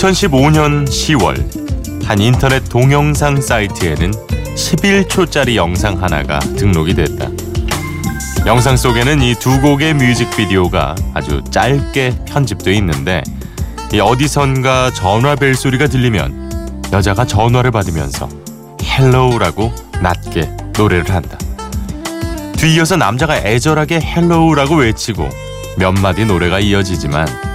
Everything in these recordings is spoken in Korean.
2015년 10월 한 인터넷 동영상 사이트에는 11초짜리 영상 하나가 등록이 됐다. 영상 속에는 이 두 곡의 뮤직비디오가 아주 짧게 편집돼 있는데 이 어디선가 전화 벨 소리가 들리면 여자가 전화를 받으면서 Hello라고 낮게 노래를 한다. 뒤이어서 남자가 애절하게 Hello라고 외치고 몇 마디 노래가 이어지지만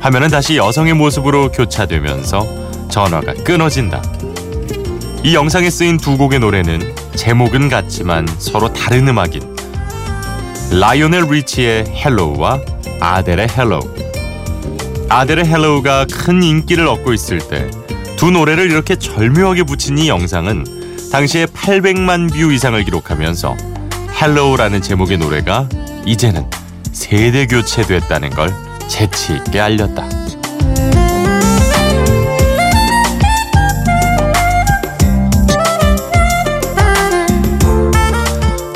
화면은 다시 여성의 모습으로 교차되면서 전화가 끊어진다. 이 영상에 쓰인 두 곡의 노래는 제목은 같지만 서로 다른 음악인 라이오넬 리치의 Hello와 아델의 Hello. 아델의 Hello가 큰 인기를 얻고 있을 때 두 노래를 이렇게 절묘하게 붙인 이 영상은 당시에 800만 뷰 이상을 기록하면서 Hello라는 제목의 노래가 이제는 세대 교체됐다는 걸 재치 있게 알렸다.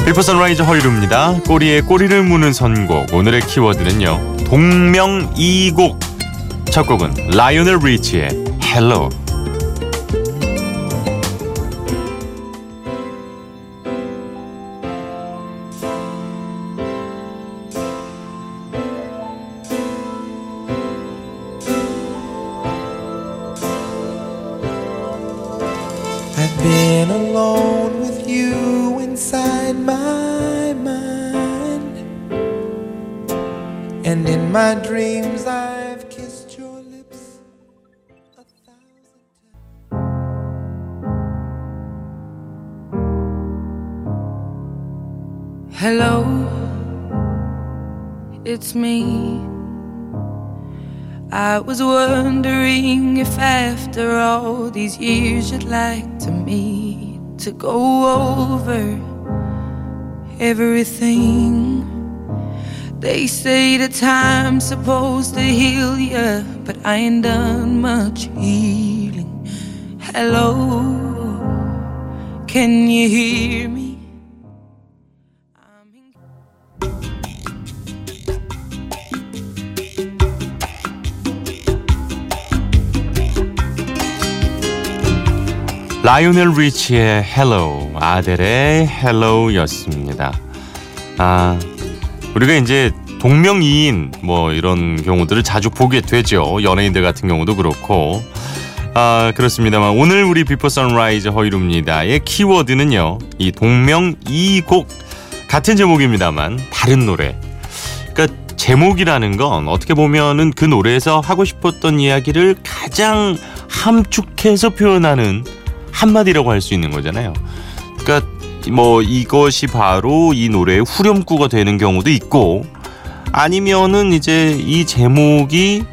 비포 선라이즈 허일후입니다. 꼬리에 꼬리를 무는 선곡. 오늘의 키워드는요. 동명이곡. 첫 곡은 라이오넬 리치의 Hello. My dreams, I've kissed your lips a thousand times. Hello, it's me. I was wondering if after all these years you'd like to meet to go over everything. They say the time's supposed to heal ya, but I ain't done much healing. Hello, can you hear me? 라이오넬 리치의 Hello, 아델의 Hello였습니다. 아, 우리가 이제 동명이인 뭐 이런 경우들을 자주 보게 되죠. 연예인들 같은 경우도 그렇고. 아, 그렇습니다만 오늘 우리 비포 선라이즈 허일후입니다의 키워드는요. 이 동명이곡 같은 제목입니다만 다른 노래. 그러니까 제목이라는 건 어떻게 보면은 그 노래에서 하고 싶었던 이야기를 가장 함축해서 표현하는 한마디라고 할 수 있는 거잖아요. 그러니까 뭐 이것이 바로 이 노래의 후렴구가 되는 경우도 있고 아니면은 이제 이 제목이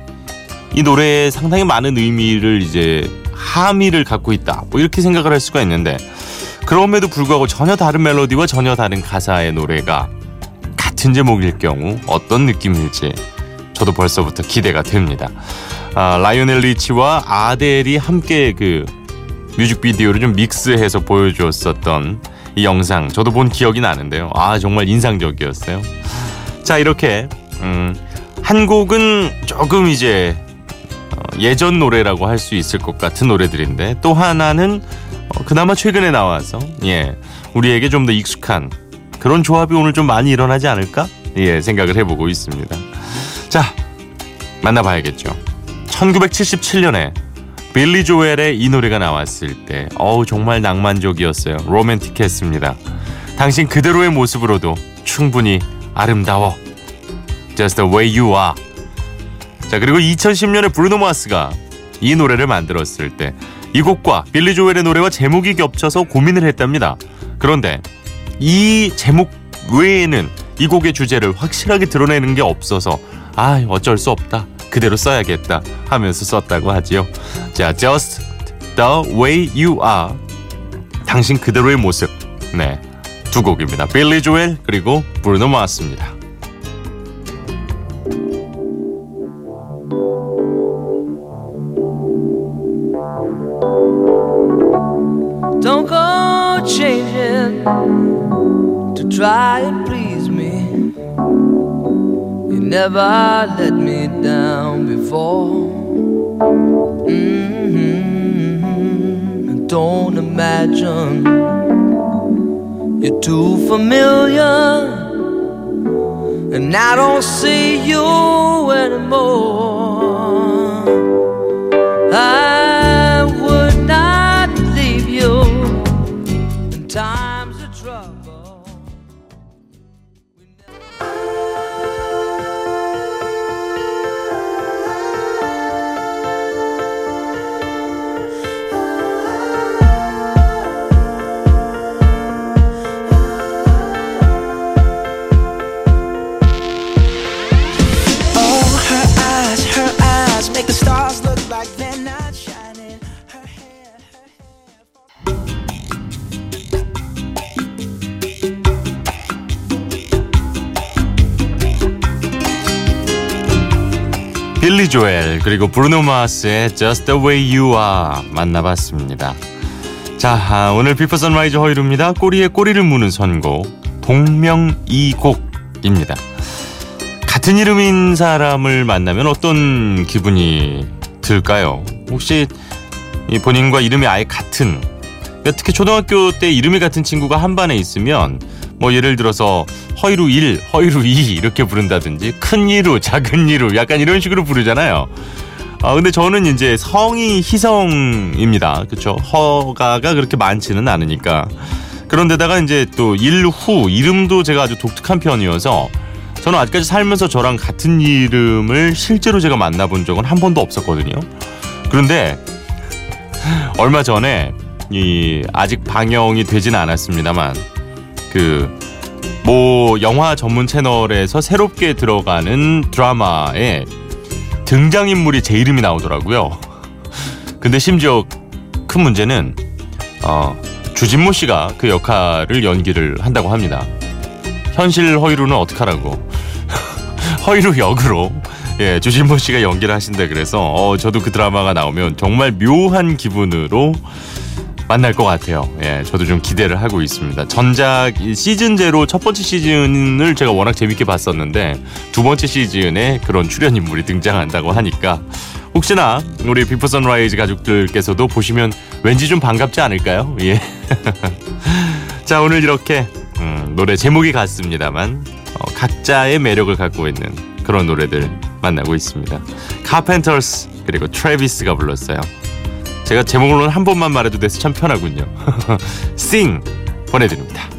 이 노래에 상당히 많은 의미를 이제 함의를 갖고 있다. 뭐 이렇게 생각을 할 수가 있는데 그럼에도 불구하고 전혀 다른 멜로디와 전혀 다른 가사의 노래가 같은 제목일 경우 어떤 느낌일지 저도 벌써부터 기대가 됩니다. 아, 라이오넬 리치와 아델이 함께 그 뮤직비디오를 좀 믹스해서 보여주었었던 이 영상 저도 본 기억이 나는데요. 아 정말 인상적이었어요. 자 이렇게 음, 한 곡은 조금 이제 어, 예전 노래라고 할 수 있을 것 같은 노래들인데 또 하나는 어, 그나마 최근에 나와서 예 우리에게 좀 더 익숙한 그런 조합이 오늘 좀 많이 일어나지 않을까 예 생각을 해보고 있습니다. 자 만나봐야겠죠. 1977년에 빌리 조엘의 이 노래가 나왔을 때 어우 정말 낭만적이었어요. 로맨틱했습니다. 당신 그대로의 모습으로도 충분히 아름다워. Just the way you are. 자 그리고 2010년에 브루노 마스가 이 노래를 만들었을 때 이 곡과 빌리 조엘의 노래와 제목이 겹쳐서 고민을 했답니다. 그런데 이 제목 외에는 이 곡의 주제를 확실하게 드러내는 게 없어서 아 어쩔 수 없다 그대로 써야겠다 하면서 썼다고 하지요. 자, Just the way you are. 당신 그대로의 모습. 네. 두 곡입니다. 빌리 조엘 그리고 브루노 마스입니다. Don't go changing to try and please me. Never let me down before. Mm-hmm. Don't imagine you're too familiar, and I don't see you anymore. I would not leave you in times of trouble. Make the stars look like they're not shining. Her hair, her hair. 빌리 조엘 그리고 브루노 마스의 Just the Way You Are 만나봤습니다. 자 아, 오늘 비포 선라이즈 허일후입니다. 꼬리에 꼬리를 무는 선곡 동명이곡입니다. 같은 이름인 사람을 만나면 어떤 기분이 들까요? 혹시 이 본인과 이름이 아예 같은 그러니까 특히 초등학교 때 이름이 같은 친구가 한 반에 있으면 뭐 예를 들어서 허이루 1, 허이루 2 이렇게 부른다든지 큰 이루, 작은 이루 약간 이런 식으로 부르잖아요. 아 근데 저는 이제 성이 희성입니다. 그렇죠? 허가가 그렇게 많지는 않으니까. 그런데다가 이제 또 일후 이름도 제가 아주 독특한 편이어서 저는 아직까지 살면서 저랑 같은 이름을 실제로 제가 만나본 적은 한 번도 없었거든요. 그런데 얼마 전에 이 아직 방영이 되진 않았습니다만 그모 영화 전문 채널에서 새롭게 들어가는 드라마에 등장인물이 제 이름이 나오더라고요. 근데 심지어 큰 문제는 어, 주진모 씨가 그 역할을 연기를 한다고 합니다. 현실 허일후는 어떡하라고 허일후 역으로 예 주진모 씨가 연기를 하신다 그래서 어, 저도 그 드라마가 나오면 정말 묘한 기분으로 만날 것 같아요. 예, 저도 좀 기대를 하고 있습니다. 전작 이 시즌 제로 첫 번째 시즌을 제가 워낙 재밌게 봤었는데 두 번째 시즌에 그런 출연 인물이 등장한다고 하니까 혹시나 우리 비포 선라이즈 가족들께서도 보시면 왠지 좀 반갑지 않을까요? 예. 자 오늘 이렇게 음, 노래 제목이 같습니다만 어, 각자의 매력을 갖고 있는 그런 노래들 만나고 있습니다. 카펜터스 그리고 트래비스가 불렀어요. 제가 제목으로는 한 번만 말해도 돼서 참 편하군요. Sing 보내드립니다.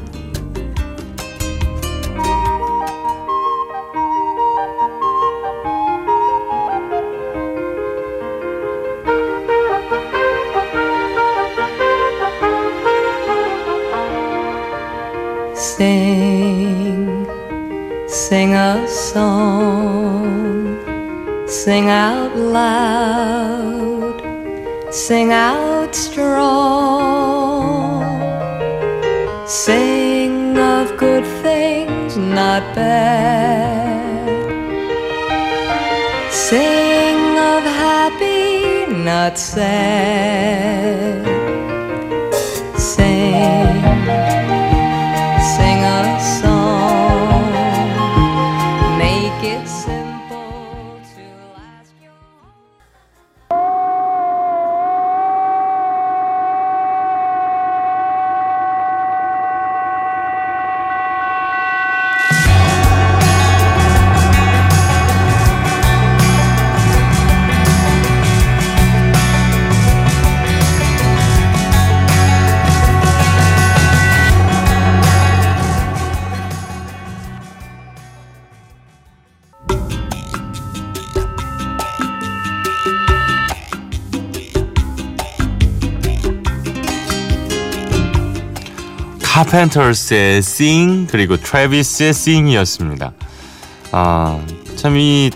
Sing a song, sing out loud, sing out strong. Sing of good things, not bad. Sing of happy, not sad. 카펜터스의 Sing 그리고 트래비스의 Sing이었습니다. 아, 참 이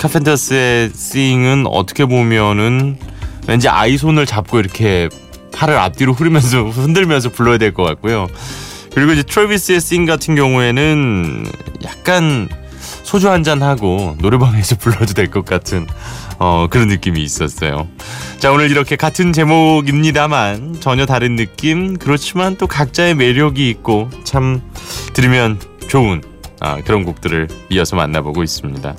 카펜터스의 Sing은 어떻게 보면은 왠지 아이 손을 잡고 이렇게 팔을 앞뒤로 흐르면서 흔들면서 불러야 될 것 같고요. 그리고 이제 트래비스의 Sing 같은 경우에는 약간 소주 한 잔 하고 노래방에서 불러도 될 것 같은 어, 그런 느낌이 있었어요. 자 오늘 이렇게 같은 제목입니다만 전혀 다른 느낌 그렇지만 또 각자의 매력이 있고 참 들으면 좋은 아, 그런 곡들을 이어서 만나보고 있습니다.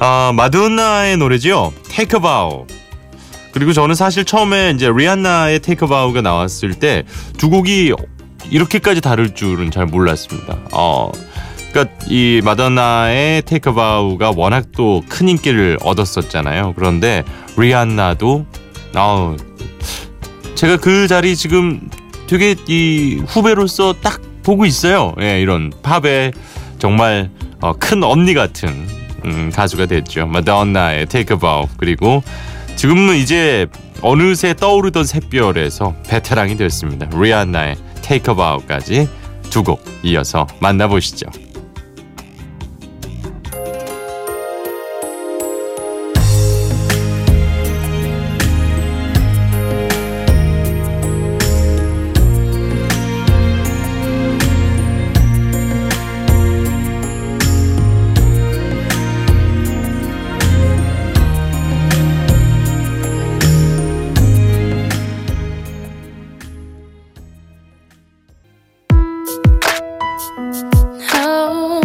아, 마돈나의 노래지요. Take a Bow. 그리고 저는 사실 처음에 이제 리안나의 테이크 바우가 나왔을 때 두 곡이 이렇게까지 다를 줄은 잘 몰랐습니다. 어. 그러니까 이 마더나의 테이크 바우가 워낙 또 큰 인기를 얻었었잖아요. 그런데 리안나도 어 제가 그 자리 지금 되게 이 후배로서 딱 보고 있어요. 예, 이런 팝의 정말 어, 큰 언니 같은 음, 가수가 됐죠. 마더나의 테이크 바우 그리고 지금은 이제 어느새 떠오르던 샛별에서 베테랑이 됐습니다. 리안나의 테이크 바우까지 두 곡 이어서 만나보시죠. How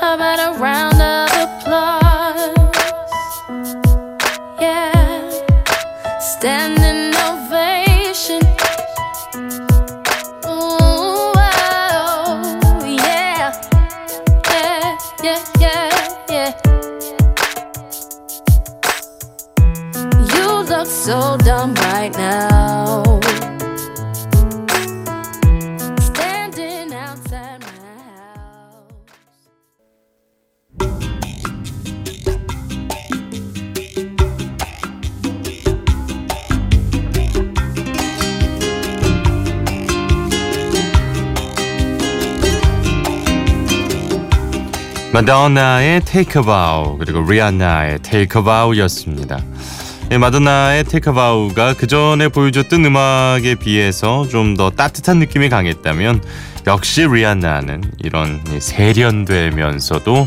about a ride? 마돈나의 Take a Bow 그리고 리안나의 Take a Bow였습니다. 예, 마돈나의 Take a Bow가 그 전에 보여줬던 음악에 비해서 좀 더 따뜻한 느낌이 강했다면 역시 리안나는 이런 이 세련되면서도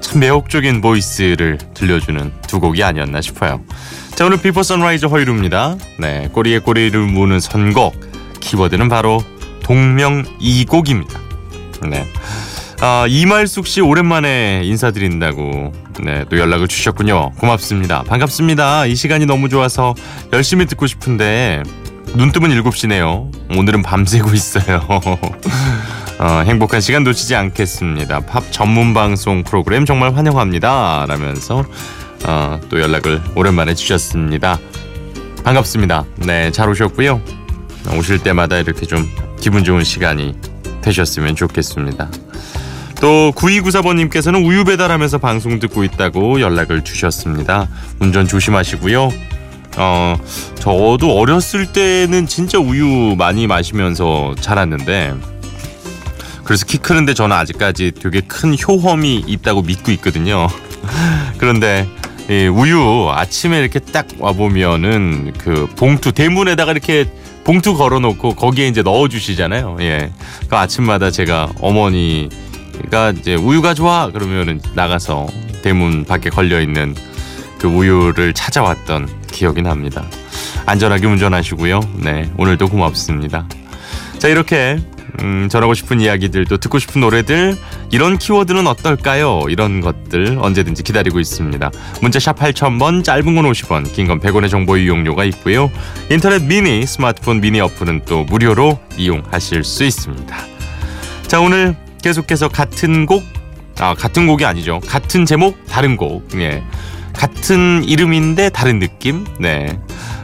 참 매혹적인 voice를 들려주는 두 곡이 아니었나 싶어요. 자 오늘 Before Sunrise 허일후입니다. 네 꼬리에 꼬리를 무는 선곡 키워드는 바로 동명 이곡입니다. 네. 아, 이말숙 씨 오랜만에 인사드린다고 네, 또 연락을 주셨군요. 고맙습니다. 반갑습니다. 이 시간이 너무 좋아서 열심히 듣고 싶은데 눈 뜨면 7시네요. 오늘은 밤새고 있어요. 어, 행복한 시간 놓치지 않겠습니다. 팝 전문 방송 프로그램 정말 환영합니다. 라면서 어, 또 연락을 오랜만에 주셨습니다. 반갑습니다. 네, 잘 오셨고요. 오실 때마다 이렇게 좀 기분 좋은 시간이 되셨으면 좋겠습니다. 또 9294번님께서는 우유 배달하면서 방송 듣고 있다고 연락을 주셨습니다. 운전 조심하시고요. 어, 저도 어렸을 때는 진짜 우유 많이 마시면서 자랐는데 그래서 키 크는데 저는 아직까지 되게 큰 효험이 있다고 믿고 있거든요. 그런데 이 우유 아침에 이렇게 딱 와보면은 그 봉투 대문에다가 이렇게 봉투 걸어놓고 거기에 이제 넣어주시잖아요. 예. 그 아침마다 제가 어머니 가 이제 우유가 좋아 그러면은 나가서 대문 밖에 걸려 있는 그 우유를 찾아왔던 기억이 납니다. 안전하게 운전하시고요. 네, 오늘도 고맙습니다. 자 이렇게 음, 전하고 싶은 이야기들 또 듣고 싶은 노래들 이런 키워드는 어떨까요? 이런 것들 언제든지 기다리고 있습니다. 문자 샵 8000번 짧은 건 50원 긴 건 100원의 정보 이용료가 있고요. 인터넷 미니 스마트폰 미니 어플은 또 무료로 이용하실 수 있습니다. 자 오늘 계속해서 같은 곡 아, 같은 곡이 아니죠. 같은 제목, 다른 곡. 예. 같은 이름인데 다른 느낌? 네.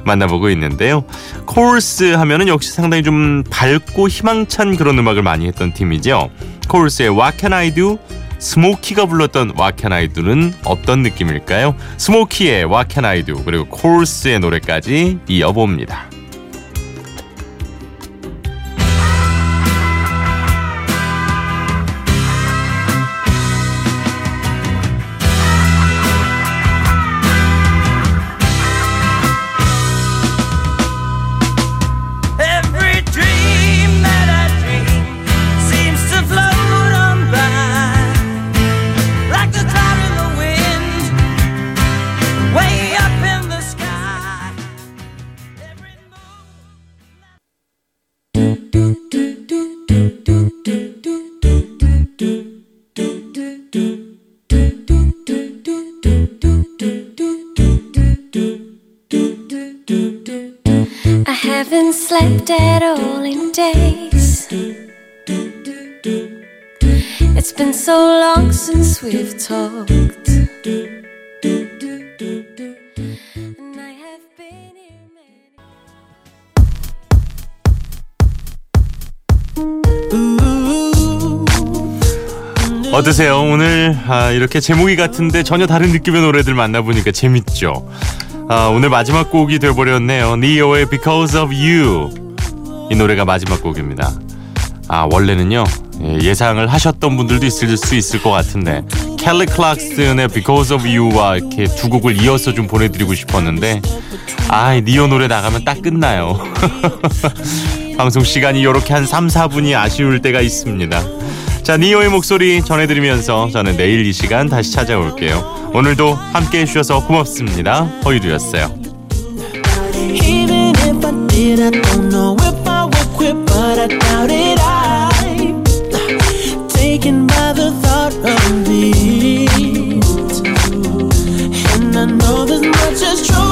만나보고 있는데요. 코르스 하면은 역시 상당히 좀 밝고 희망찬 그런 음악을 많이 했던 팀이죠. 코르스의 What Can I Do? 스모키가 불렀던 What Can I Do는 어떤 느낌일까요? 스모키의 What Can I Do 그리고 코르스의 노래까지 이어봅니다. Slept at all in days. It's been so long since we've talked. And I have been here many 어떠세요? 오늘 아, 이렇게 제목이 같은데 전혀 다른 느낌의 노래들 만나보니까 재밌죠? 아, 오늘 마지막 곡이 돼버렸네요. 니오의 Because of You. 이 노래가 마지막 곡입니다. 아, 원래는요, 예, 예상을 하셨던 분들도 있을 수 있을 것 같은데, 캘리 클락슨의 Because of You와 이렇게 두 곡을 이어서 좀 보내드리고 싶었는데, 아, 이 니오 노래 나가면 딱 끝나요. 방송 시간이 이렇게 한 3, 4분이 아쉬울 때가 있습니다. 자, 니오의 목소리 전해드리면서 저는 내일 이 시간 다시 찾아올게요. 오늘도 함께 해주셔서 고맙습니다. 허유두였어요. Is true.